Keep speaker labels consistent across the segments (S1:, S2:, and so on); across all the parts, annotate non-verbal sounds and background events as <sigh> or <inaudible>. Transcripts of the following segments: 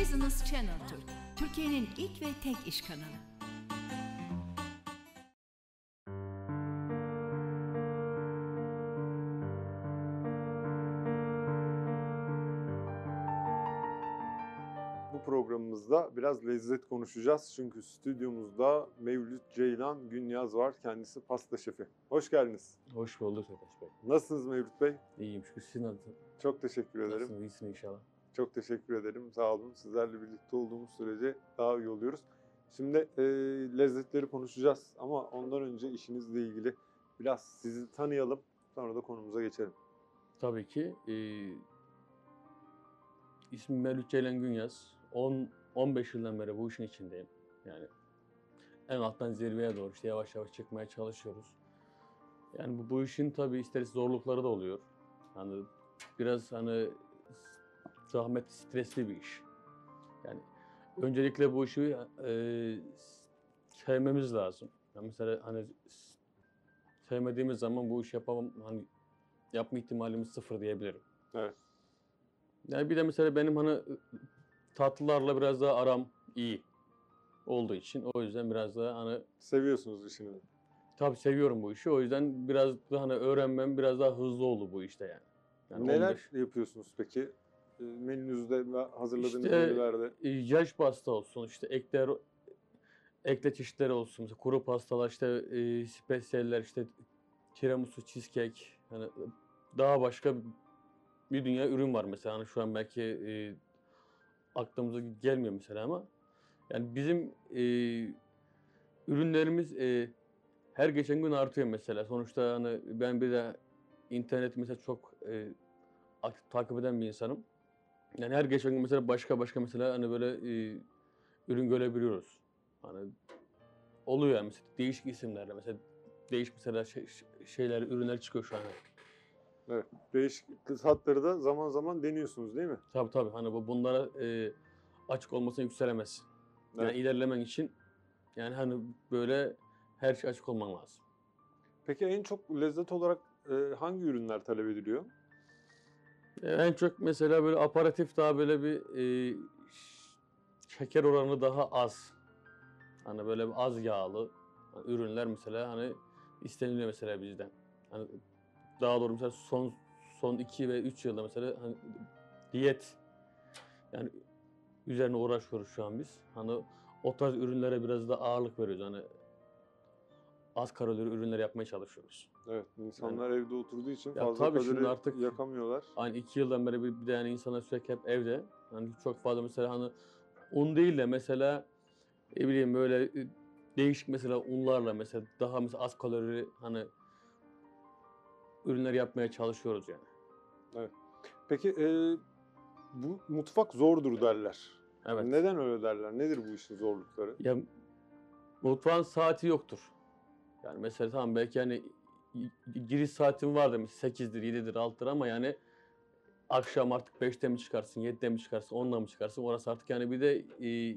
S1: Business Channel Türk, Türkiye'nin ilk ve tek iş kanalı.
S2: Bu programımızda biraz lezzet konuşacağız. Çünkü stüdyomuzda Mevlüt Ceylan Günyaz var. Kendisi pasta şefi. Hoş geldiniz.
S3: Hoş bulduk Sataş Bey.
S2: Nasılsınız Mevlüt Bey?
S3: İyiyim şükür. Sizin adınız.
S2: Çok teşekkür ederim.
S3: Nasılsınız? İyisin inşallah.
S2: Çok teşekkür ederim. Sağ olun. Sizlerle birlikte olduğumuz sürece daha iyi oluyoruz. Şimdi e, lezzetleri konuşacağız ama ondan önce işinizle ilgili biraz sizi tanıyalım. Sonra da konumuza geçelim.
S3: Tabii ki. E, ismim Mevlüt Ceylan Günyaz. 10 15 yıldan beri bu işin içindeyim. Yani en alttan zirveye doğru işte yavaş yavaş çıkmaya çalışıyoruz. Yani bu, bu işin tabii ister zorlukları da oluyor. Hani biraz hani zahmetli, stresli bir iş. Yani öncelikle bu işi e, sevmemiz lazım. Yani mesela hani sevmediğimiz zaman bu işi yapamam hani yapma ihtimalimiz sıfır diyebilirim.
S2: Evet.
S3: Yani bir de mesela benim hani tatlılarla biraz daha aram iyi olduğu için o yüzden biraz daha hani
S2: Seviyorsunuz işinizi.
S3: tabii seviyorum bu işi. O yüzden biraz daha hani öğrenmem biraz daha hızlı oldu bu işte yani. yani
S2: Neler
S3: 15
S2: yapıyorsunuz peki? E, Menünüzde hazırladığınız
S3: İşte-
S2: menülerde.
S3: e, yaş pasta olsun işte ekler ekle çeşitleri olsun mesela kuru pastalar işte e, spesiyeller işte tiramisu cheesecake hani daha başka bir dünya ürün var mesela hani şu an belki e, aklımıza gelmiyor mesela ama yani bizim e, ürünlerimiz e, her geçen gün artıyor mesela sonuçta hani ben bir de internet mesela çok e, aktif takip eden bir insanım. Yani her geçen gün mesela başka başka mesela hani böyle e, ürün görebiliyoruz. Hani oluyor yani mesela değişik isimlerle mesela değişik mesela şey- şeyler, ürünler çıkıyor şu an.
S2: Evet. Değişik tatları da zaman zaman deniyorsunuz değil mi?
S3: Tabii tabii hani bu bunlara e, açık olmasına yükselemez. Yani
S2: Evet.
S3: ilerlemen için yani hani böyle her şey açık olman lazım.
S2: Peki en çok lezzet olarak e, hangi ürünler talep ediliyor?
S3: En çok mesela böyle aparatif daha böyle bir e, şeker oranı daha az. Hani böyle az yağlı ürünler mesela hani isteniliyor mesela bizden. Hani daha doğru mesela son son 2 ve 3 yılda mesela hani diyet yani üzerine uğraşıyoruz şu an biz. Hani o tarz ürünlere biraz da ağırlık veriyoruz. Hani az kalorili ürünler yapmaya çalışıyoruz.
S2: Evet, insanlar evde oturduğu için
S3: Ya
S2: fazla
S3: tabii şimdi
S2: kalori
S3: artık-
S2: yakamıyorlar.
S3: Aynı iki yıldan beri bir, bir de yani insanlar sürekli hep evde. Hani çok fazla mesela hani un değil de mesela ne bileyim böyle e, değişik mesela unlarla mesela daha mesela az kalorili hani ürünler yapmaya çalışıyoruz yani.
S2: Peki e, bu mutfak zordur derler.
S3: Evet.
S2: Neden öyle derler? Nedir bu işin zorlukları?
S3: Ya mutfağın saati yoktur. Yani mesela tamam belki hani giriş saatin vardır mesela 8'dir, 7'dir, 6'dır ama yani akşam artık 5'te mi çıkarsın, 7'de mi çıkarsın, 10'da mı çıkarsın orası artık yani bir de e,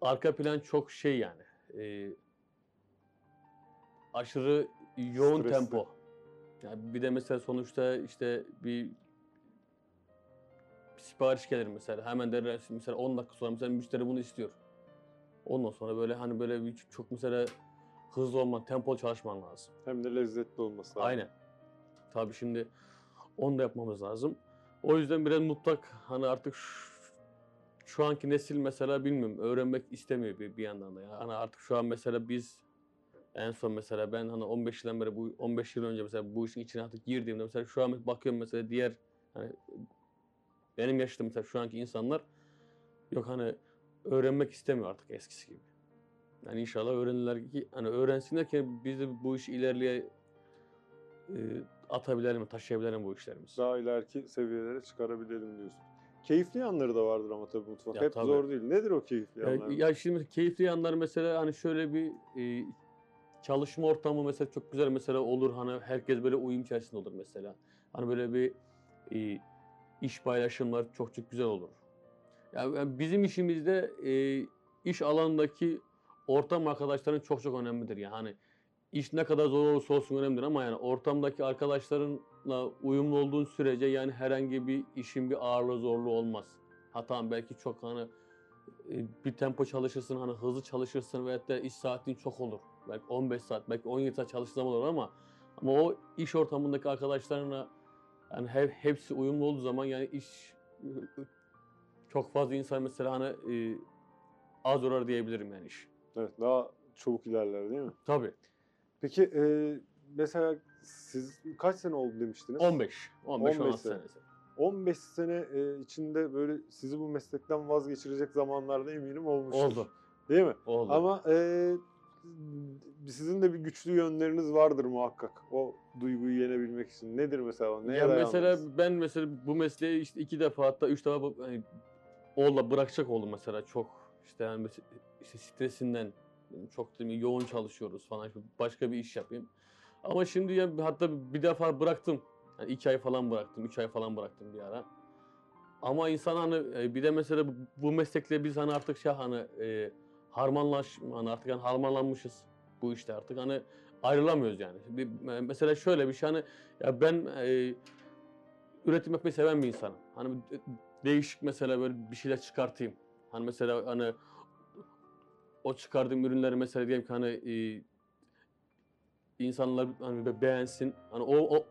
S3: arka plan çok şey yani e, aşırı yoğun
S2: Stresli.
S3: tempo. Yani bir de mesela sonuçta işte bir sipariş gelir mesela hemen derler mesela 10 dakika sonra mesela müşteri bunu istiyor. Ondan sonra böyle hani böyle bir çok mesela hızlı olman, tempo çalışman lazım.
S2: Hem de lezzetli olması lazım.
S3: Aynen. Tabii şimdi onu da yapmamız lazım. O yüzden biraz mutlak hani artık şu, şu anki nesil mesela bilmiyorum öğrenmek istemiyor bir, bir yandan da. Yani hani artık şu an mesela biz en son mesela ben hani 15 yıldan beri bu 15 yıl önce mesela bu işin içine artık girdiğimde mesela şu an bakıyorum mesela diğer hani benim yaşta mesela şu anki insanlar yok hani öğrenmek istemiyor artık eskisi gibi. Yani inşallah öğrenirler ki hani öğrensinler ki biz de bu işi ilerleye e, atabilelim, taşıyabilirim bu işlerimizi.
S2: Daha ileriki seviyelere çıkarabilelim diyorsun. Keyifli yanları da vardır ama tabii mutfak.
S3: Ya
S2: Hep
S3: tabii.
S2: zor değil. Nedir o keyifli
S3: Ya,
S2: yanlar?
S3: ya şimdi keyifli yanları mesela hani şöyle bir e, çalışma ortamı mesela çok güzel mesela olur hani herkes böyle uyum içerisinde olur mesela. Hani böyle bir e, iş paylaşımları çok çok güzel olur. Yani yani bizim işimizde e, iş alanındaki ortam arkadaşların çok çok önemlidir yani. Hani iş ne kadar zor olursa olsun önemlidir ama yani ortamdaki arkadaşlarınla uyumlu olduğun sürece yani herhangi bir işin bir ağırlığı zorluğu olmaz. Ha tamam belki çok hani e, bir tempo çalışırsın hani hızlı çalışırsın veyahut da iş saatin çok olur. Belki 15 saat belki 17 saat çalışsam olur ama ama o iş ortamındaki arkadaşlarına yani hep, hepsi uyumlu olduğu zaman yani iş e, çok fazla insan mesela hani e, az uğrar diyebilirim yani iş.
S2: Evet daha çabuk ilerler değil mi?
S3: Tabii.
S2: Peki e, mesela siz kaç sene oldu demiştiniz?
S3: 15. 15
S2: 15
S3: 16
S2: sene.
S3: senesi.
S2: 15 sene e, içinde böyle sizi bu meslekten vazgeçirecek zamanlarda eminim olmuştur.
S3: Oldu.
S2: Değil mi?
S3: Oldu.
S2: Ama e, sizin de bir güçlü yönleriniz vardır muhakkak. O duyguyu yenebilmek için. Nedir mesela? Neye
S3: ya mesela ben mesela bu mesleği işte iki defa hatta üç defa hani oğla bırakacak oldum mesela çok işte yani mesela işte stresinden çok değil yoğun çalışıyoruz falan başka bir iş yapayım. Ama şimdi ya hatta bir defa bıraktım. Yani iki ay falan bıraktım, üç ay falan bıraktım bir ara. Ama insan hani e, bir de mesela bu, meslekle biz hani artık şey hani e, harmanlaş hani artık hani harmanlanmışız bu işte artık hani ayrılamıyoruz yani. Bir, mesela şöyle bir şey hani ya ben e, üretim yapmayı seven bir insanım. Hani de- değişik mesela böyle bir şeyler çıkartayım. Hani mesela hani o çıkardığım ürünleri mesela diyelim ki hani e, insanlar hani be- beğensin. Hani o o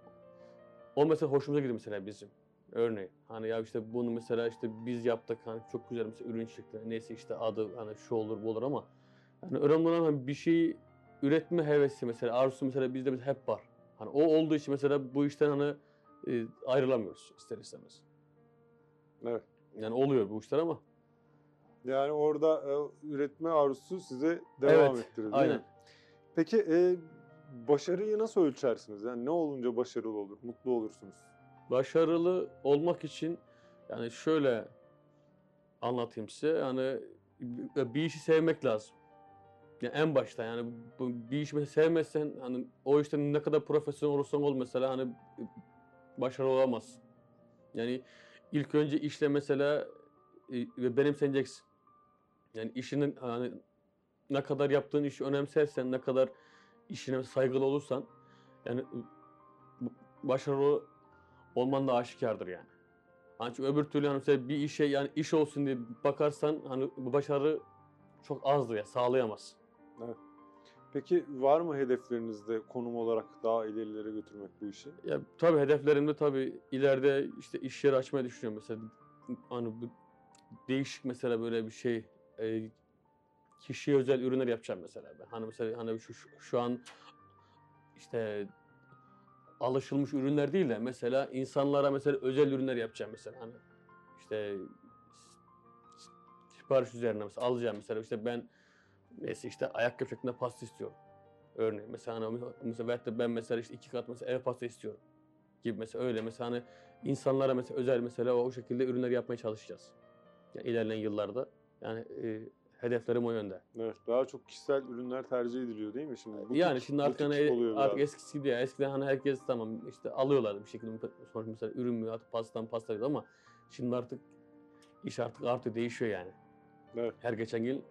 S3: o mesela hoşumuza gidiyor mesela bizim. Örneğin hani ya işte bunu mesela işte biz yaptık hani çok güzel mesela ürün çıktı. Neyse işte adı hani şu olur bu olur ama hani önemli olan hani bir şeyi üretme hevesi mesela arzusu mesela bizde mesela hep var. Hani o olduğu için mesela bu işten hani e, ayrılamıyoruz ister istemez.
S2: Evet.
S3: Yani oluyor bu işler ama.
S2: Yani orada e, üretme arzusu size devam
S3: Evet,
S2: ettirir değil
S3: aynen.
S2: mi? Peki e, başarıyı nasıl ölçersiniz? Yani ne olunca başarılı olur, mutlu olursunuz?
S3: Başarılı olmak için yani şöyle anlatayım size. Yani bir işi sevmek lazım. Yani en başta yani bu, bir işi sevmezsen hani o işte ne kadar profesyonel olursan ol mesela hani başarılı olamazsın. Yani ilk önce işle mesela e, benimseneceksin. Yani işinin hani ne kadar yaptığın işi önemsersen, ne kadar işine saygılı olursan yani başarılı olman da aşikardır yani. Hani çünkü öbür türlü hani mesela bir işe yani iş olsun diye bakarsan hani bu başarı çok azdır ya sağlayamazsın.
S2: Peki var mı hedeflerinizde konum olarak daha ilerilere götürmek bu işi?
S3: Ya tabii hedeflerimde tabii ileride işte iş yeri açmayı düşünüyorum mesela. Hani bu değişik mesela böyle bir şey e, kişiye özel ürünler yapacağım mesela ben. Hani mesela hani şu, şu, şu an işte alışılmış ürünler değil de mesela insanlara mesela özel ürünler yapacağım mesela hani işte sipariş üzerine mesela alacağım mesela işte ben neyse işte ayakkabı şeklinde pasta istiyorum. Örneğin mesela hani mesela veyahut da ben mesela işte iki kat mesela ev pasta istiyorum gibi mesela öyle mesela hani insanlara mesela özel mesela o şekilde ürünler yapmaya çalışacağız. Yani ilerleyen yıllarda yani e, hedeflerim o yönde.
S2: Evet, daha çok kişisel ürünler tercih ediliyor değil mi şimdi? Butik-
S3: yani şimdi artık hani
S2: oluyor
S3: artık eskisi gibi değil. Eskiden hani herkes tamam işte alıyorlardı bir şekilde sonuç mesela ürün mü artık pastadan pasta ama şimdi artık iş artık artıyor değişiyor yani.
S2: Evet.
S3: Her geçen yıl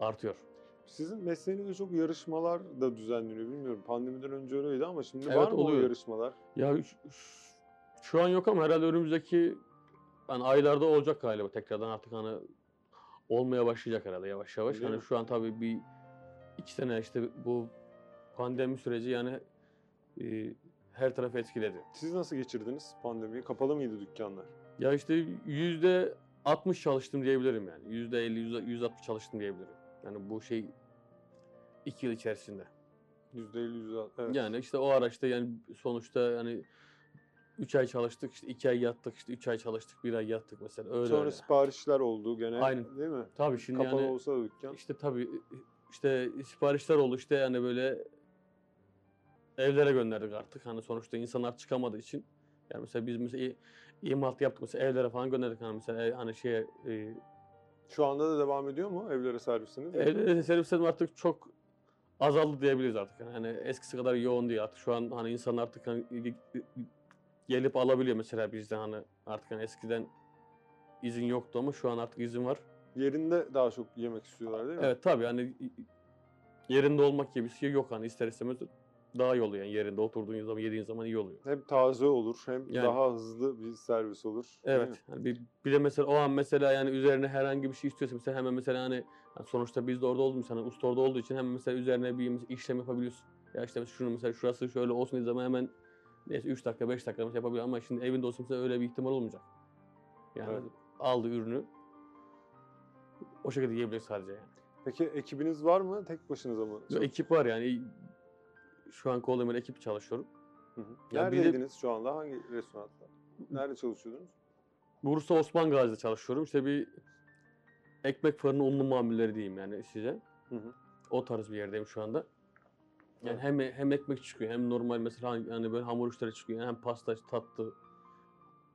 S3: artıyor.
S2: Sizin mesleğinizde çok yarışmalar da düzenleniyor bilmiyorum. Pandemiden önce öyleydi ama şimdi
S3: Evet,
S2: var mı
S3: oluyor.
S2: o yarışmalar?
S3: Ya şu, şu an yok ama herhalde önümüzdeki yani aylarda olacak galiba tekrardan artık hani olmaya başlayacak herhalde yavaş yavaş.
S2: Değil
S3: hani
S2: mi?
S3: şu an tabii bir iki sene işte bu pandemi süreci yani e, her tarafı etkiledi.
S2: Siz nasıl geçirdiniz pandemiyi? Kapalı mıydı dükkanlar?
S3: Ya işte yüzde 60 çalıştım diyebilirim yani. Yüzde 50, yüzde 160 çalıştım diyebilirim. Yani bu şey iki yıl içerisinde.
S2: %50, %60. Evet.
S3: Yani işte o araçta yani sonuçta yani 3 ay çalıştık, işte 2 ay yattık, işte 3 ay çalıştık, 1 ay yattık mesela. Öyle
S2: Sonra
S3: öyle.
S2: siparişler oldu gene
S3: Aynen.
S2: değil mi?
S3: Tabii şimdi
S2: Kapalı
S3: yani
S2: olsa dükkan.
S3: işte tabii işte siparişler oldu işte yani böyle evlere gönderdik artık. Hani sonuçta insanlar çıkamadığı için. Yani mesela biz mesela imalat yaptık mesela evlere falan gönderdik hani mesela ev- hani şeye e,
S2: Şu anda da devam ediyor mu evlere servisiniz?
S3: Evde servislerim artık çok azaldı diyebiliriz artık. Yani hani eskisi kadar yoğun değil artık. Şu an hani insan artık hani gelip alabiliyor mesela bizden hani artık hani eskiden izin yoktu ama şu an artık izin var.
S2: Yerinde daha çok yemek istiyorlar değil mi?
S3: Evet tabii hani yerinde olmak gibi bir şey yok hani ister istemez daha iyi oluyor yani yerinde oturduğun zaman yediğin zaman iyi oluyor.
S2: Hem taze olur hem
S3: Yani-
S2: daha hızlı bir servis olur.
S3: Evet. Hani bir, bir de mesela o an mesela yani üzerine herhangi bir şey istiyorsa mesela hemen mesela hani yani sonuçta biz de orada olduğumuz hani usta orada olduğu için hemen mesela üzerine bir işlem yapabiliyorsun. Ya işte mesela şunu mesela şurası şöyle olsun dediği zaman hemen neyse 3 dakika 5 dakika mesela yapabiliyor ama şimdi evinde olsa öyle bir ihtimal olmayacak. Yani
S2: Evet.
S3: aldığı ürünü o şekilde yiyebilir sadece yani.
S2: Peki ekibiniz var mı? Tek başınıza mı?
S3: Yo,
S2: çalışıyorsunuz?
S3: ekip var yani şu an Coleman ekip çalışıyorum.
S2: Hı hı.
S3: Ya bir de-
S2: Neredeydiniz şu anda? Hangi restoranda? Nerede çalışıyordunuz?
S3: Bursa Osman Gazi'de çalışıyorum. İşte bir ekmek fırını unlu mamulleri diyeyim yani size.
S2: Hı hı.
S3: O tarz bir yerdeyim şu anda. Yani
S2: Evet.
S3: hem hem ekmek çıkıyor hem normal mesela hani- böyle hamur işleri çıkıyor yani hem pasta tatlı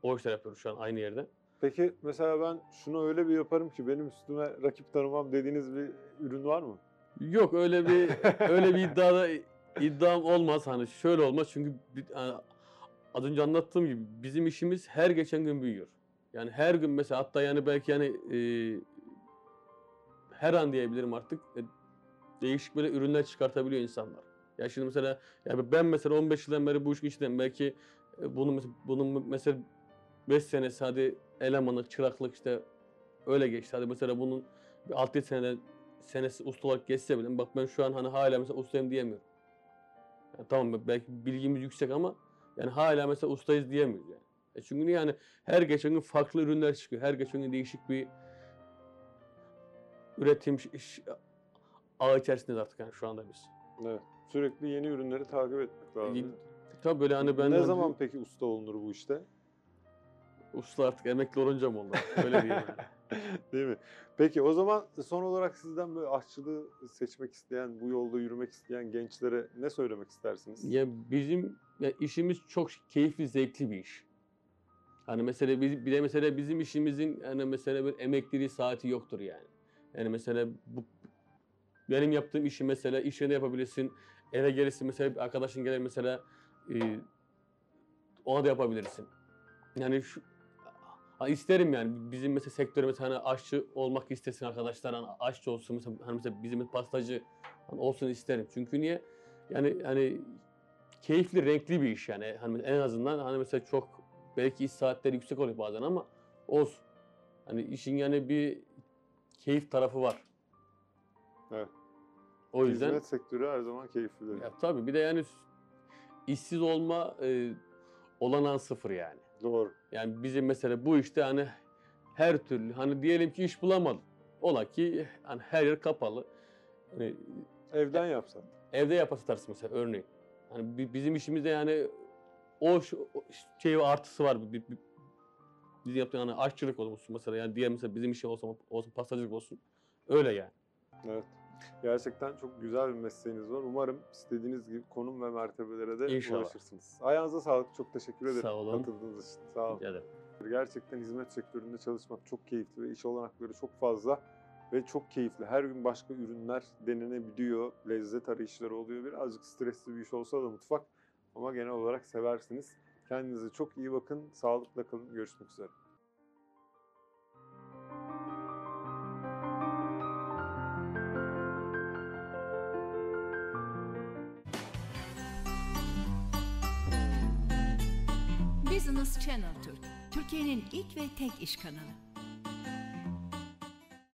S3: o işler yapıyoruz şu an aynı yerde.
S2: Peki mesela ben şunu öyle bir yaparım ki benim üstüme rakip tanımam dediğiniz bir ürün var mı?
S3: Yok öyle bir <laughs> öyle bir iddiada iddiam olmaz hani şöyle olmaz çünkü hani az önce anlattığım gibi bizim işimiz her geçen gün büyüyor. Yani her gün mesela hatta yani belki yani e, her an diyebilirim artık e, değişik böyle ürünler çıkartabiliyor insanlar. Ya şimdi mesela ya ben mesela 15 yıldan beri bu işin içindeyim. Belki e, bunun mesela, bunun mesela 5 senesi hadi elemanlık, çıraklık işte öyle geçti. Hadi mesela bunun bir 6-7 seneden senesi usta olarak geçse bile bak ben şu an hani hala mesela ustayım diyemiyorum. Yani tamam belki bilgimiz yüksek ama yani hala mesela ustayız diyemiyoruz yani. E çünkü niye yani her geçen gün farklı ürünler çıkıyor. Her geçen gün değişik bir üretim ş- ş- ağı içerisindeyiz artık yani şu anda biz.
S2: Evet. Sürekli yeni ürünleri takip etmek lazım.
S3: Tabii böyle hani ben
S2: ne
S3: hani
S2: zaman peki usta olunur bu işte?
S3: usta artık emekli olunca mı oldu? Öyle diyeyim yani. <laughs>
S2: Değil mi? Peki o zaman son olarak sizden böyle aşçılığı seçmek isteyen, bu yolda yürümek isteyen gençlere ne söylemek istersiniz?
S3: Ya bizim ya işimiz çok keyifli, zevkli bir iş. Hani mesela biz, bir de mesela bizim işimizin hani mesela bir emekliliği saati yoktur yani. Yani mesela bu benim yaptığım işi mesela iş yerinde yapabilirsin. Eve gelirsin mesela arkadaşın gelir mesela e, ona da yapabilirsin. Yani şu ha, isterim yani bizim mesela sektörde mesela hani aşçı olmak istesin arkadaşlar hani aşçı olsun mesela hani mesela bizim pastacı hani olsun isterim. Çünkü niye? Yani hani keyifli, renkli bir iş yani. Hani en azından hani mesela çok belki iş saatleri yüksek oluyor bazen ama olsun. Hani işin yani bir keyif tarafı var.
S2: Evet.
S3: O yüzden
S2: Hizmet sektörü her zaman keyiflidir.
S3: ya tabii bir de yani işsiz olma e, olanan sıfır yani.
S2: Doğru.
S3: Yani bizim mesela bu işte hani her türlü hani diyelim ki iş bulamadın. Ola ki hani her yer kapalı. Hani
S2: Evden yapsan.
S3: evde yapasatarsın mesela örneğin. Hani bi- bizim işimizde yani o, şey artısı var. Bizim yaptığımız hani aşçılık olsun mesela yani diğer mesela bizim işim olsun, olsun pastacılık olsun. Öyle yani.
S2: Evet. Gerçekten çok güzel bir mesleğiniz var. Umarım istediğiniz gibi konum ve mertebelere de
S3: İnşallah.
S2: ulaşırsınız. Ayağınıza sağlık. Çok teşekkür ederim.
S3: Sağ olun.
S2: Katıldığınız için. Sağ olun.
S3: Rica ederim.
S2: Gerçekten hizmet sektöründe çalışmak çok keyifli ve iş olanakları çok fazla ve çok keyifli. Her gün başka ürünler denenebiliyor, lezzet arayışları oluyor. Birazcık stresli bir iş olsa da mutfak ama genel olarak seversiniz. Kendinize çok iyi bakın, sağlıkla kalın. Görüşmek üzere.
S1: Business Channel Türk, Türkiye'nin ilk ve tek iş kanalı.